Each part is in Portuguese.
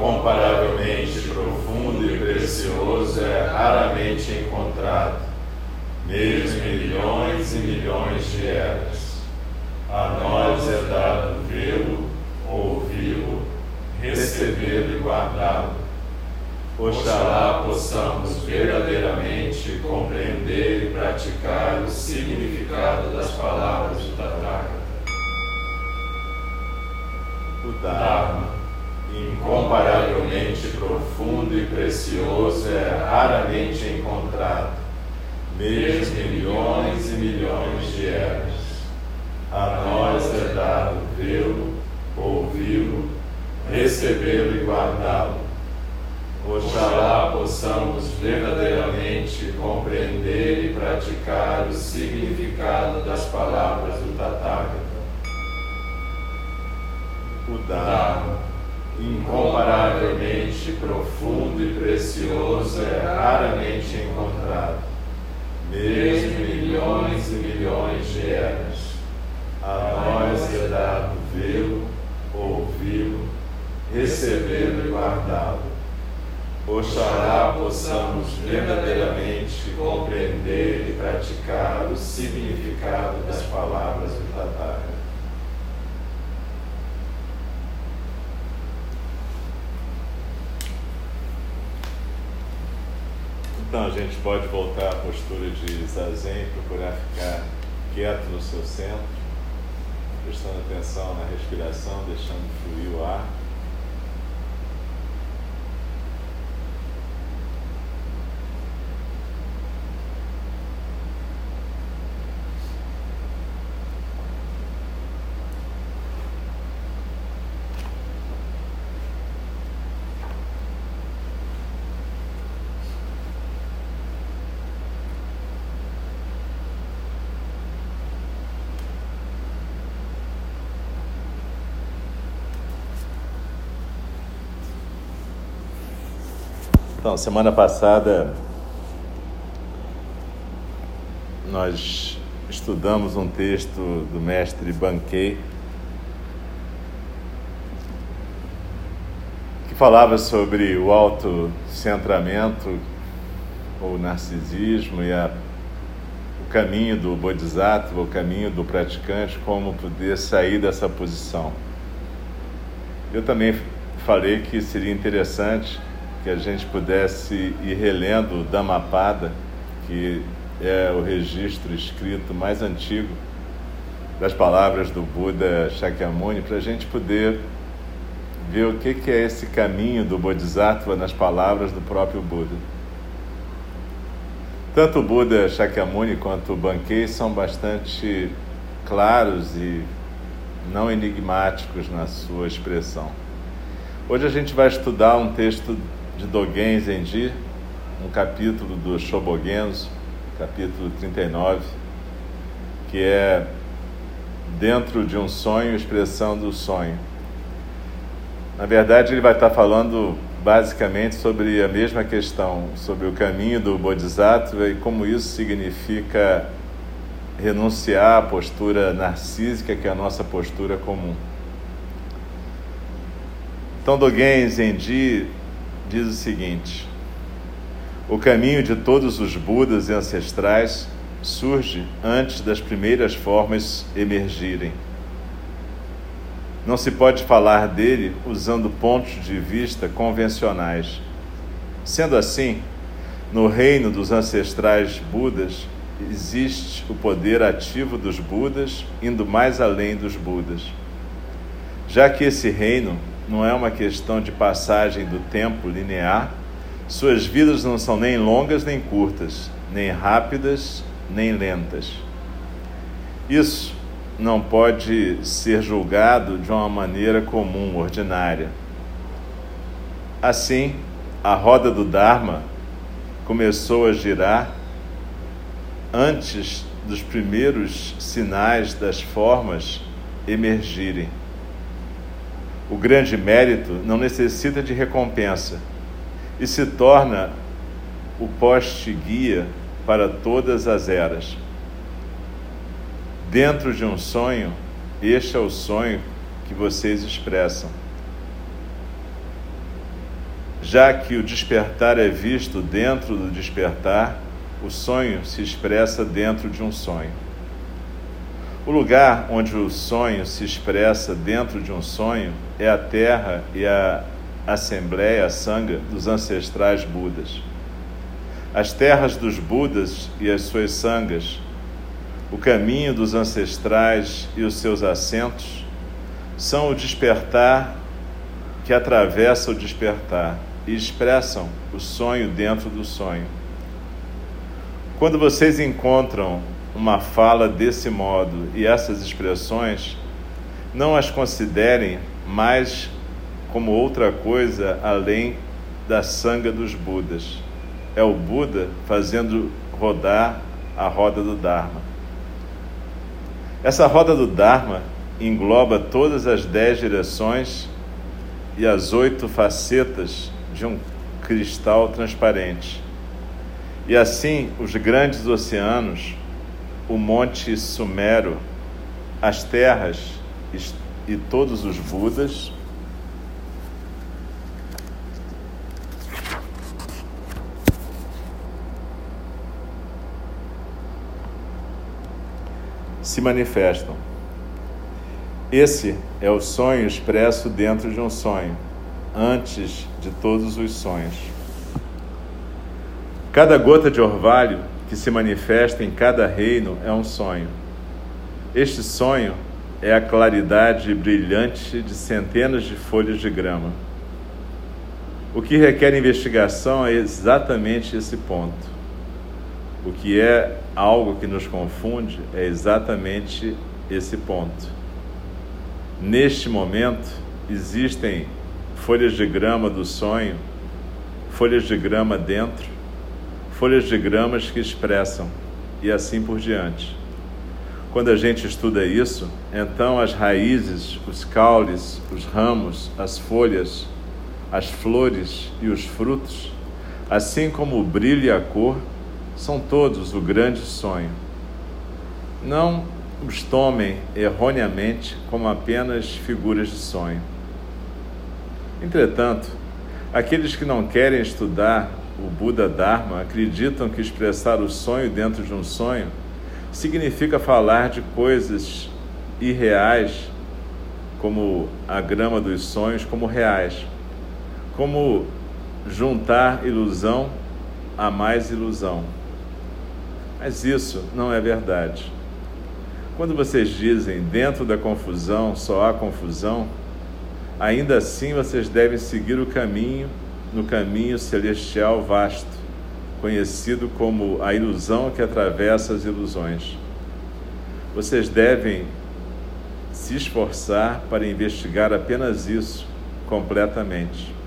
incomparavelmente precioso, é raramente encontrado, em milhões e milhões de eras. A nós é dado vê-lo, ouvi-lo, recebê-lo e guardá-lo. Oxalá possamos verdadeiramente compreender e praticar o significado das palavras do Tathagata. O Dharma, incomparavelmente profundo e precioso, é raramente encontrado, mesmo milhões e milhões de eras. A nós é dado vê-lo, ouvi-lo, recebê-lo e guardá-lo. Oxalá possamos verdadeiramente compreender e praticar o significado das palavras do Tathagata. Então a gente pode voltar à postura de zazen, procurar ficar quieto no seu centro, prestando atenção na respiração, deixando fluir o ar. Então, semana passada nós estudamos um texto do mestre Banquet que falava sobre o autocentramento ou narcisismo e a, o caminho do bodhisattva, o caminho do praticante, como poder sair dessa posição. Eu também falei que seria interessante que a gente pudesse ir relendo o Dhammapada, que é o registro escrito mais antigo das palavras do Buda Shakyamuni, para a gente poder ver o que, que é esse caminho do Bodhisattva nas palavras do próprio Buda. Tanto o Buda Shakyamuni quanto o Bankei são bastante claros e não enigmáticos na sua expressão. Hoje a gente vai estudar um texto de Dogen Zenji, um capítulo do Shobogenzo, capítulo 39, que é dentro de um sonho, expressão do sonho. Na verdade, ele vai estar falando basicamente sobre a mesma questão, sobre o caminho do Bodhisattva e como isso significa renunciar à postura narcísica, que é a nossa postura comum. Então, Dogen Zenji diz o seguinte: O caminho de todos os Budas e ancestrais surge antes das primeiras formas emergirem. Não se pode falar dele usando pontos de vista convencionais. Sendo assim, no reino dos ancestrais Budas existe o poder ativo dos Budas indo mais além dos Budas. Já que esse reino não é uma questão de passagem do tempo linear. Suas vidas não são nem longas nem curtas, nem rápidas nem lentas. Isso não pode ser julgado de uma maneira comum, ordinária. Assim, a roda do Dharma começou a girar antes dos primeiros sinais das formas emergirem. O grande mérito não necessita de recompensa e se torna o poste guia para todas as eras. Dentro de um sonho, este é o sonho que vocês expressam. Já que o despertar é visto dentro do despertar, o sonho se expressa dentro de um sonho. O lugar onde o sonho se expressa dentro de um sonho é a terra e a assembleia, a sanga dos ancestrais Budas. As terras dos Budas e as suas sangas, o caminho dos ancestrais e os seus assentos, são o despertar que atravessa o despertar e expressam o sonho dentro do sonho. Quando vocês encontram uma fala desse modo e essas expressões, não as considerem mais como outra coisa além da sanga dos Budas. É o Buda fazendo rodar a roda do Dharma. Essa roda do Dharma engloba todas as dez direções e as oito facetas de um cristal transparente. E assim, os grandes oceanos, o Monte Sumero, as terras e todos os Budas, se manifestam. Esse é o sonho expresso dentro de um sonho, antes de todos os sonhos. Cada gota de orvalho que se manifesta em cada reino é um sonho. Este sonho é a claridade brilhante de centenas de folhas de grama. O que requer investigação é exatamente esse ponto. O que é algo que nos confunde é exatamente esse ponto. Neste momento, existem folhas de grama do sonho, folhas de grama dentro, folhas de gramas que expressam, e assim por diante. Quando a gente estuda isso, então as raízes, os caules, os ramos, as folhas, as flores e os frutos, assim como o brilho e a cor, são todos o grande sonho. Não os tomem erroneamente como apenas figuras de sonho. Entretanto, aqueles que não querem estudar o Buda Dharma acreditam que expressar o sonho dentro de um sonho significa falar de coisas irreais, como a grama dos sonhos, como reais, como juntar ilusão a mais ilusão. Mas isso não é verdade. Quando vocês dizem dentro da confusão só há confusão, ainda assim vocês devem seguir o caminho no caminho celestial vasto, conhecido como a ilusão que atravessa as ilusões. Vocês devem se esforçar para investigar apenas isso completamente.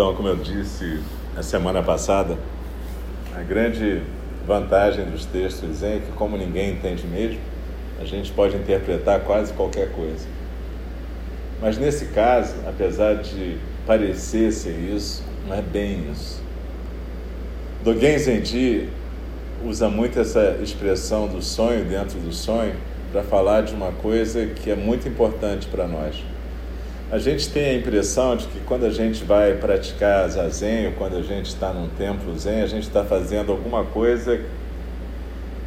Então, como eu disse a semana passada, a grande vantagem dos textos é que, como ninguém entende mesmo, a gente pode interpretar quase qualquer coisa. Mas nesse caso, apesar de parecer ser isso, não é bem isso. Dogen Zenji usa muito essa expressão do sonho dentro do sonho para falar de uma coisa que é muito importante para nós. A gente tem a impressão de que quando a gente vai praticar zazen, ou quando a gente está num templo zen, a gente está fazendo alguma coisa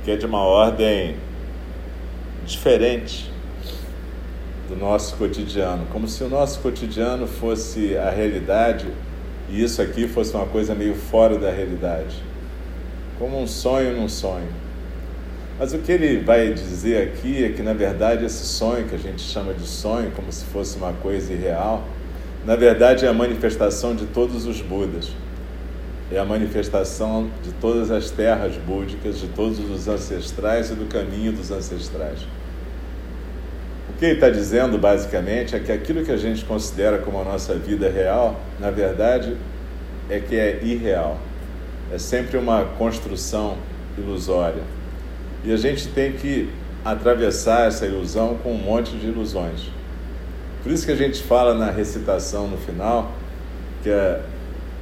que é de uma ordem diferente do nosso cotidiano, como se o nosso cotidiano fosse a realidade e isso aqui fosse uma coisa meio fora da realidade, como um sonho num sonho. Mas o que ele vai dizer aqui é que, na verdade, esse sonho que a gente chama de sonho, como se fosse uma coisa irreal, na verdade é a manifestação de todos os Budas. é a manifestação de todas as terras búdicas, de todos os ancestrais e do caminho dos ancestrais. O que ele está dizendo, basicamente, é que aquilo que a gente considera como a nossa vida real, na verdade, é que é irreal. É sempre uma construção ilusória. E a gente tem que atravessar essa ilusão com um monte de ilusões. Por isso que a gente fala na recitação no final que a,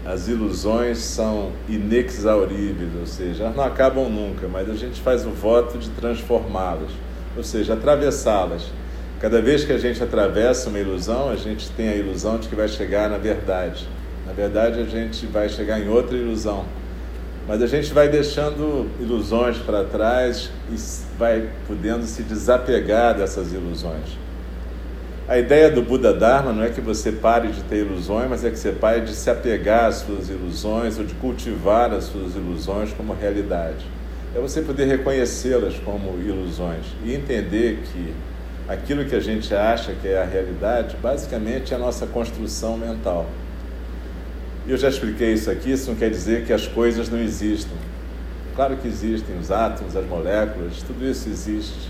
as ilusões são inexauríveis, ou seja, elas não acabam nunca, mas a gente faz o voto de transformá-las, ou seja, atravessá-las. Cada vez que a gente atravessa uma ilusão, a gente tem a ilusão de que vai chegar na verdade. Na verdade, a gente vai chegar em outra ilusão. Mas a gente vai deixando ilusões para trás e vai podendo se desapegar dessas ilusões. A ideia do Buda Dharma não é que você pare de ter ilusões, mas é que você pare de se apegar às suas ilusões ou de cultivar as suas ilusões como realidade. É você poder reconhecê-las como ilusões e entender que aquilo que a gente acha que é a realidade, basicamente é a nossa construção mental. Eu já expliquei isso aqui, isso não quer dizer que as coisas não existam. Claro que existem os átomos, as moléculas, tudo isso existe.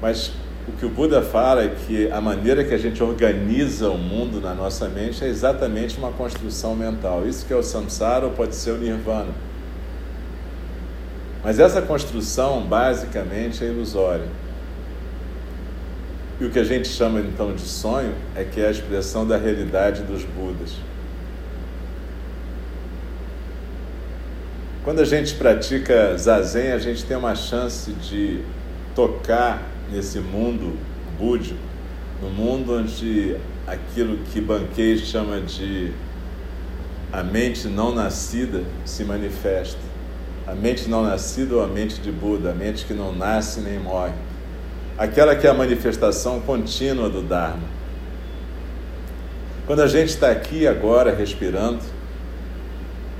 Mas o que o Buda fala é que a maneira que a gente organiza o mundo na nossa mente é exatamente uma construção mental. Isso que é o samsara ou pode ser o nirvana. Mas essa construção basicamente é ilusória. E o que a gente chama então de sonho é que é a expressão da realidade dos Budas. Quando a gente pratica zazen, a gente tem uma chance de tocar nesse mundo búdico, no mundo onde aquilo que Bankei chama de a mente não nascida se manifesta. A mente não nascida ou a mente de Buda, a mente que não nasce nem morre. Aquela que é a manifestação contínua do Dharma. Quando a gente está aqui agora respirando,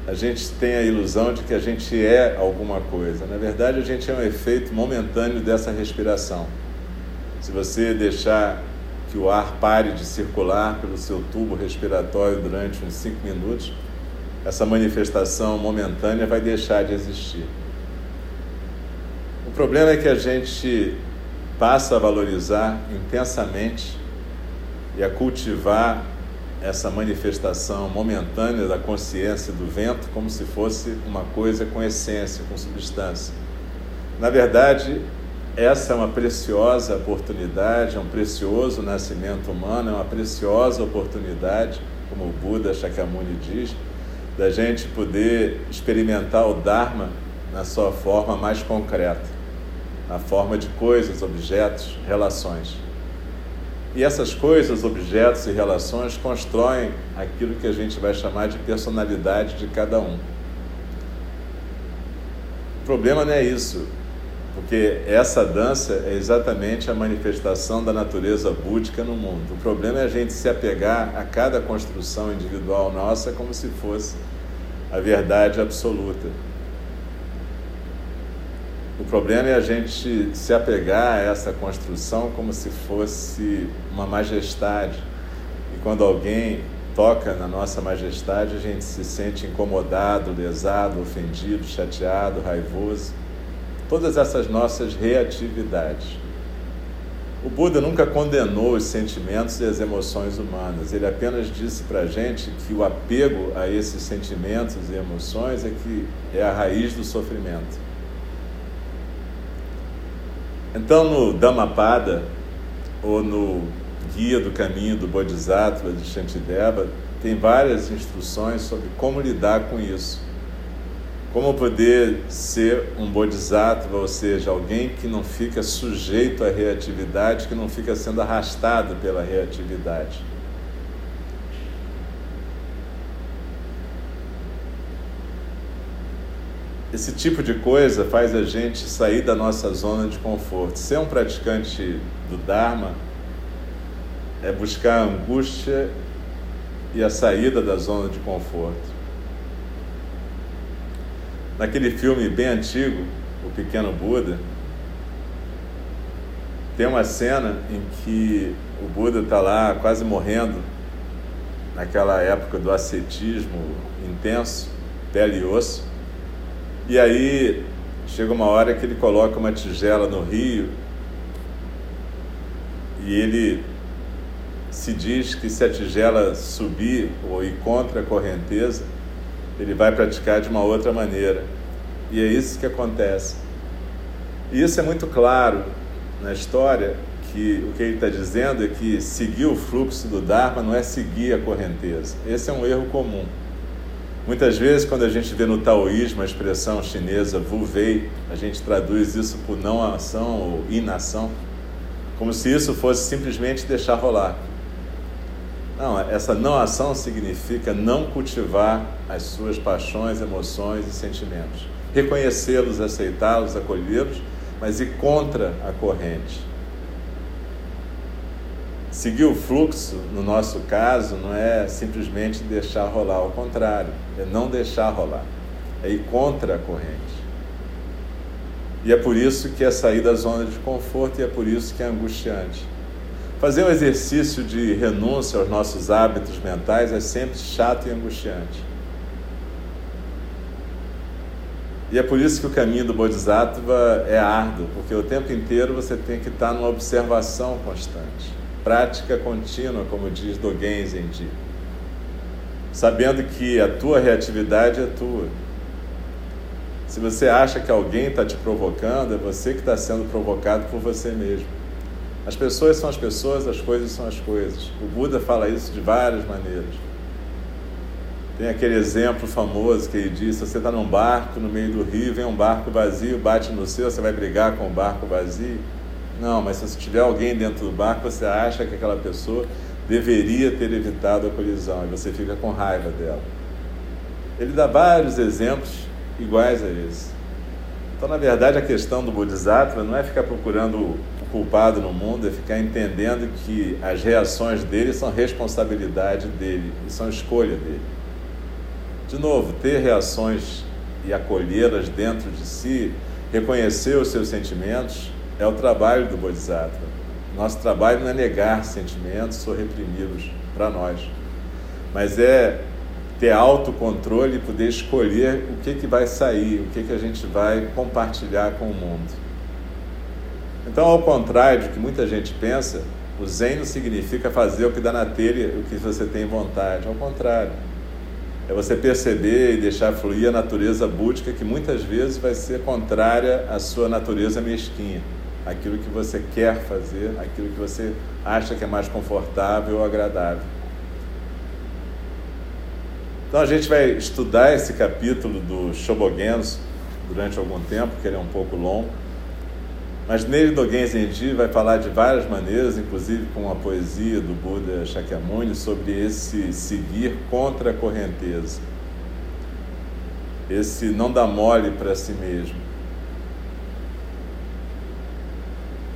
a gente tem a ilusão de que a gente é alguma coisa. Na verdade, a gente é um efeito momentâneo dessa respiração. Se você deixar que o ar pare de circular pelo seu tubo respiratório durante uns 5 minutos, essa manifestação momentânea vai deixar de existir. O problema é que a gente passa a valorizar intensamente e a cultivar essa manifestação momentânea da consciência do vento como se fosse uma coisa com essência, com substância. Na verdade, essa é uma preciosa oportunidade, é um precioso nascimento humano, é uma preciosa oportunidade, como o Buda Shakyamuni diz, da gente poder experimentar o Dharma na sua forma mais concreta, na forma de coisas, objetos, relações. E essas coisas, objetos e relações constroem aquilo que a gente vai chamar de personalidade de cada um. O problema não é isso, porque essa dança é exatamente a manifestação da natureza búdica no mundo. O problema é a gente se apegar a cada construção individual nossa como se fosse a verdade absoluta. O problema é a gente se apegar a essa construção como se fosse uma majestade. E quando alguém toca na nossa majestade, a gente se sente incomodado, lesado, ofendido, chateado, raivoso. Todas essas nossas reatividades. O Buda nunca condenou os sentimentos e as emoções humanas. Ele apenas disse para a gente que o apego a esses sentimentos e emoções é que é a raiz do sofrimento. Então, no Dhammapada, ou no Guia do Caminho do Bodhisattva de Shantideva, tem várias instruções sobre como lidar com isso. Como poder ser um bodhisattva, ou seja, alguém que não fica sujeito à reatividade, que não fica sendo arrastado pela reatividade. Esse tipo de coisa faz a gente sair da nossa zona de conforto. Ser um praticante do Dharma é buscar a angústia e a saída da zona de conforto. Naquele filme bem antigo, O Pequeno Buda, tem uma cena em que o Buda está lá quase morrendo, naquela época do ascetismo intenso, pele e osso. E aí chega uma hora que ele coloca uma tigela no rio e ele se diz que se a tigela subir ou ir contra a correnteza, ele vai praticar de uma outra maneira. E é isso que acontece. E isso é muito claro na história, que o que ele está dizendo é que seguir o fluxo do Dharma não é seguir a correnteza. Esse é um erro comum. Muitas vezes, quando a gente vê no taoísmo a expressão chinesa Wu Wei, a gente traduz isso por não ação ou inação, como se isso fosse simplesmente deixar rolar. Não, essa não ação significa não cultivar as suas paixões, emoções e sentimentos. Reconhecê-los, aceitá-los, acolhê-los, mas ir contra a corrente. Seguir o fluxo, no nosso caso, não é simplesmente deixar rolar, ao contrário, é não deixar rolar, é ir contra a corrente. E é por isso que é sair da zona de conforto e é por isso que é angustiante. Fazer um exercício de renúncia aos nossos hábitos mentais é sempre chato e angustiante. E é por isso que o caminho do Bodhisattva é árduo, porque o tempo inteiro você tem que estar numa observação constante, prática contínua, como diz Dogen Zenji. Sabendo que a tua reatividade é tua. Se você acha que alguém está te provocando, é você que está sendo provocado por você mesmo. As pessoas são as pessoas, as coisas são as coisas. O Buda fala isso de várias maneiras. Tem aquele exemplo famoso que ele diz: se você está num barco no meio do rio, vem um barco vazio, bate no seu, você vai brigar com o barco vazio? Não, mas se tiver alguém dentro do barco, você acha que aquela pessoa deveria ter evitado a colisão e você fica com raiva dela. Ele dá vários exemplos iguais a esse. Então, na verdade, a questão do Bodhisattva não é ficar procurando o culpado no mundo, é ficar entendendo que as reações dele são responsabilidade dele e são escolha dele. De novo, ter reações e acolhê-las dentro de si, reconhecer os seus sentimentos, é o trabalho do Bodhisattva. Nosso trabalho não é negar sentimentos ou reprimi-los para nós, mas é ter autocontrole e poder escolher o que, que vai sair, o que, que a gente vai compartilhar com o mundo. Então, ao contrário do que muita gente pensa, o Zen não significa fazer o que dá na telha, o que você tem vontade. Ao contrário. É você perceber e deixar fluir a natureza búdica que muitas vezes vai ser contrária à sua natureza mesquinha. Aquilo que você quer fazer, aquilo que você acha que é mais confortável ou agradável. Então a gente vai estudar esse capítulo do Shobogenzo durante algum tempo, que ele é um pouco longo. Mas nele Dogen Zenji vai falar de várias maneiras, inclusive com a poesia do Buda Shakyamuni, sobre esse seguir contra a correnteza. Esse não dar mole para si mesmo.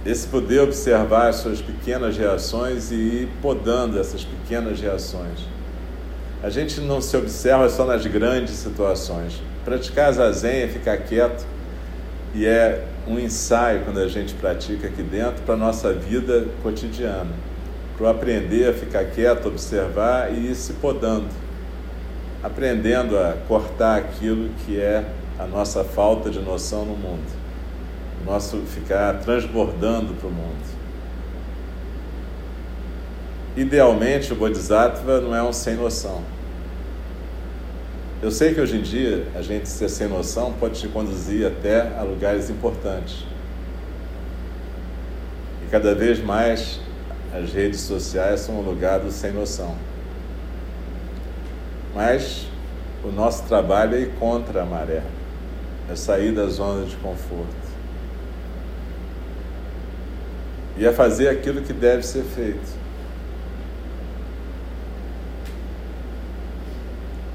Esse poder observar as suas pequenas reações e ir podando essas pequenas reações. A gente não se observa só nas grandes situações. Praticar zazen é ficar quieto e é um ensaio quando a gente pratica aqui dentro para a nossa vida cotidiana, para aprender a ficar quieto, observar e ir se podando, aprendendo a cortar aquilo que é a nossa falta de noção no mundo, nosso ficar transbordando para o mundo. Idealmente, o Bodhisattva não é um sem noção. Eu sei que hoje em dia a gente ser sem noção pode te conduzir até a lugares importantes. E cada vez mais as redes sociais são um lugar do sem noção. Mas o nosso trabalho é ir contra a maré, é sair da zona de conforto. E é fazer aquilo que deve ser feito.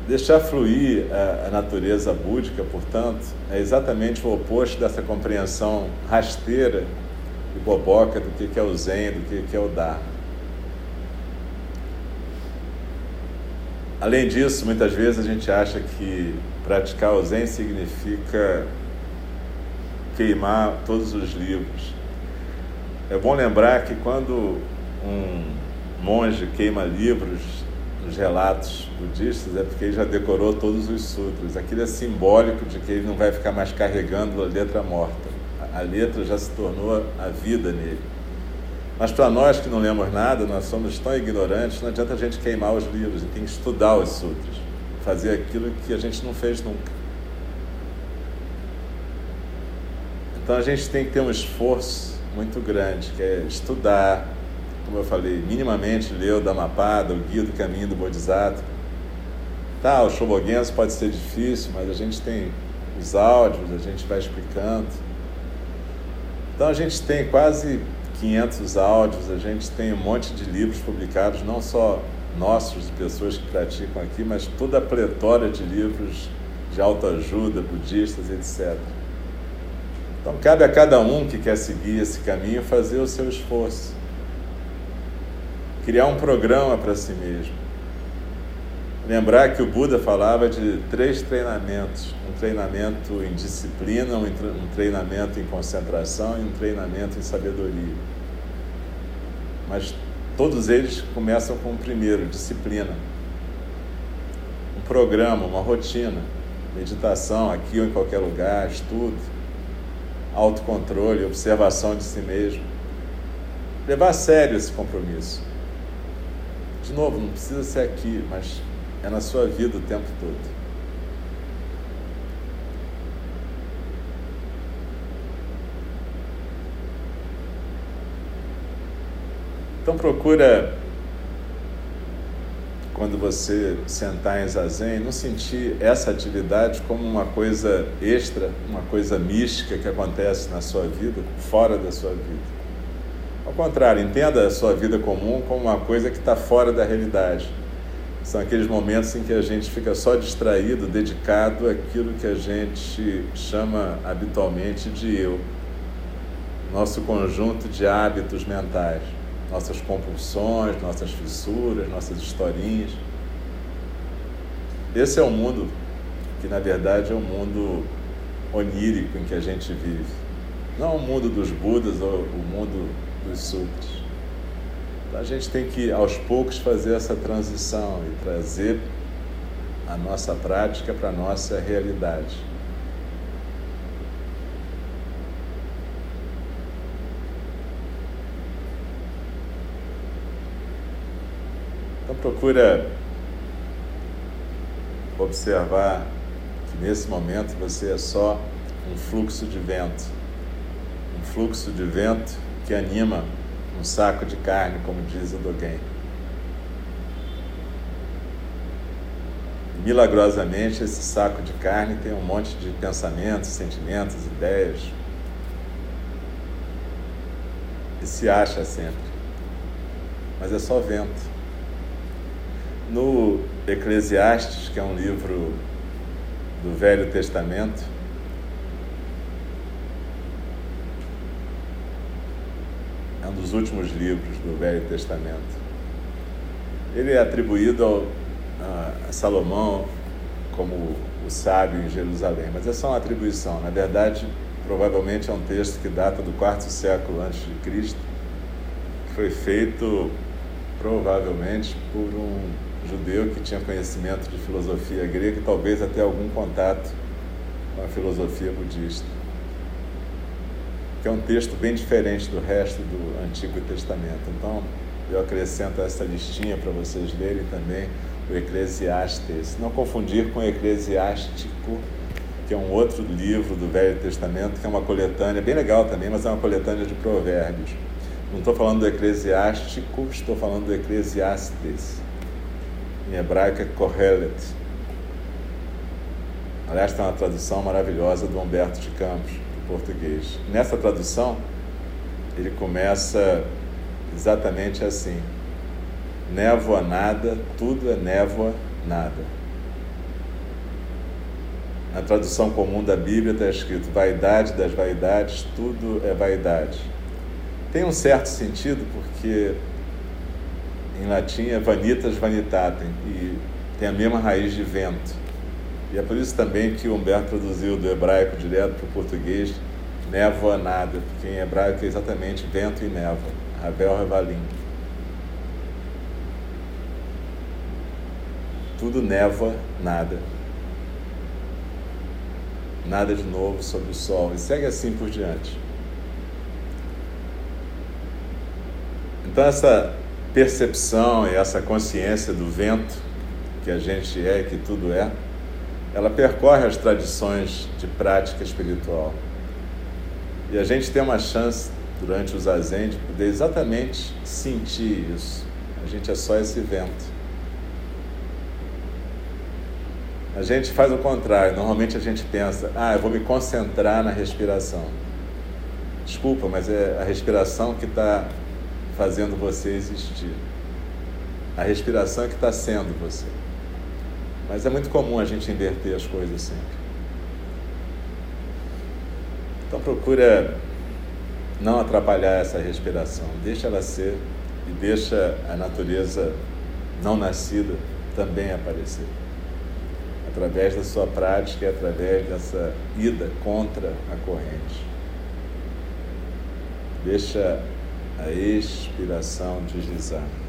Deixar fluir a, a, natureza búdica, portanto, é exatamente o oposto dessa compreensão rasteira e boboca do que é o Zen, do que é o Dharma. Além disso, muitas vezes a gente acha que praticar o Zen significa queimar todos os livros. É bom lembrar que quando um monge queima livros nos relatos budistas é porque ele já decorou todos os sutras. Aquilo é simbólico de que ele não vai ficar mais carregando a letra morta. A letra já se tornou a vida nele. Mas para nós que não lemos nada, nós somos tão ignorantes, não adianta a gente queimar os livros, a gente tem que estudar os sutras, fazer aquilo que a gente não fez nunca. Então a gente tem que ter um esforço muito grande, que é estudar, como eu falei, minimamente ler o Dhammapada, o Guia do Caminho do Bodhisattva. Tá, o Shobogenzo pode ser difícil, mas a gente tem os áudios, a gente vai explicando. Então a gente tem quase 500 áudios, a gente tem um monte de livros publicados, não só nossos, de pessoas que praticam aqui, mas toda a pletória de livros de autoajuda, budistas, etc. Então, cabe a cada um que quer seguir esse caminho fazer o seu esforço. Criar um programa para si mesmo. Lembrar que o Buda falava de três treinamentos: um treinamento em disciplina, um treinamento em concentração e um treinamento em sabedoria. Mas todos eles começam com o primeiro: disciplina. Um programa, uma rotina, meditação aqui ou em qualquer lugar, estudo autocontrole, observação de si mesmo. Levar a sério esse compromisso. De novo, não precisa ser aqui, mas é na sua vida o tempo todo. Então procura quando você sentar em zazen, não sentir essa atividade como uma coisa extra, uma coisa mística que acontece na sua vida, fora da sua vida. Ao contrário, entenda a sua vida comum como uma coisa que está fora da realidade. São aqueles momentos em que a gente fica só distraído, dedicado àquilo que a gente chama habitualmente de eu, nosso conjunto de hábitos mentais nossas compulsões, nossas fissuras, nossas historinhas. Esse é o mundo que, na verdade, é o mundo onírico em que a gente vive. Não o mundo dos Budas ou o mundo dos Sutras. Então, a gente tem que, aos poucos, fazer essa transição e trazer a nossa prática para a nossa realidade. Procura observar que nesse momento você é só um fluxo de vento, um fluxo de vento que anima um saco de carne, como diz o Dogen. Milagrosamente, esse saco de carne tem um monte de pensamentos, sentimentos, ideias. E se acha sempre. Mas é só vento. No Eclesiastes, que é um livro do Velho Testamento, é um dos últimos livros do Velho Testamento. Ele é atribuído ao, a, Salomão como o sábio em Jerusalém, mas é só uma atribuição. Na verdade, provavelmente é um texto que data do quarto século antes de Cristo, que foi feito provavelmente por um judeu que tinha conhecimento de filosofia grega e talvez até algum contato com a filosofia budista. Que é um texto bem diferente do resto do Antigo Testamento. Então, eu acrescento essa listinha para vocês lerem também o Eclesiastes. Não confundir com o Eclesiástico, que é um outro livro do Velho Testamento, que é uma coletânea, bem legal também, mas é uma coletânea de provérbios. Não estou falando do Eclesiástico, estou falando do Eclesiastes em hebraico é Kohelet. Aliás, tem uma tradução maravilhosa do Humberto de Campos, do português. Nessa tradução, ele começa exatamente assim: névoa nada, tudo é névoa nada. Na tradução comum da Bíblia está escrito vaidade das vaidades, tudo é vaidade. Tem um certo sentido porque em latim é vanitas vanitatem e tem a mesma raiz de vento. E é por isso também que Humberto traduziu do hebraico direto para o português névoa nada, porque em hebraico é exatamente vento e névoa, Ravel Revalim. tudo névoa, nada. Nada de novo sobre o sol. E segue assim por diante. Então, essa percepção e essa consciência do vento que a gente é e que tudo é, ela percorre as tradições de prática espiritual. E a gente tem uma chance durante o zazen de poder exatamente sentir isso. A gente é só esse vento. A gente faz o contrário. Normalmente a gente pensa, ah, eu vou me concentrar na respiração. Desculpa, mas é a respiração que está fazendo você existir. A respiração é que está sendo você. Mas é muito comum a gente inverter as coisas sempre. Então procura não atrapalhar essa respiração. Deixa ela ser e deixa a natureza não nascida também aparecer. Através da sua prática e através dessa ida contra a corrente. Deixa a expiração deslizar.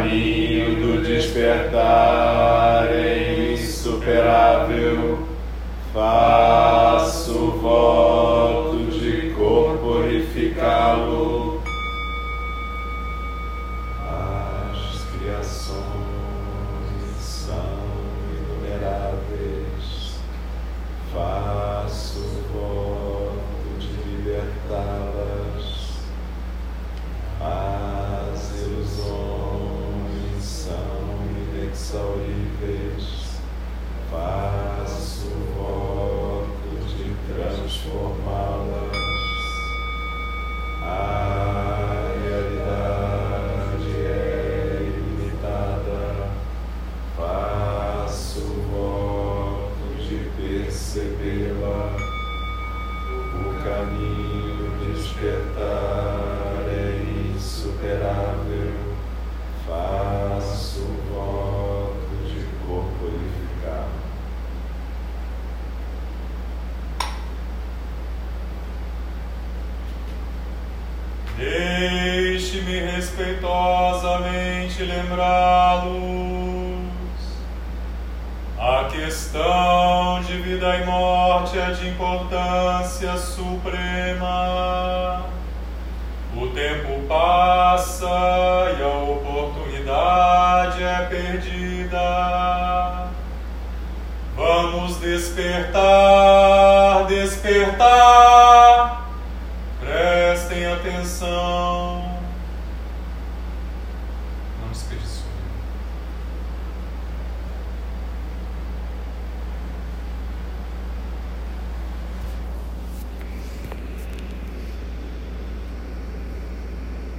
caminho do despertar é insuperável, faço voz. Deixe-me respeitosamente lembrá-los. A questão de vida e morte é de importância suprema. O tempo passa e a oportunidade é perdida. Vamos despertar, despertar. Prestem atenção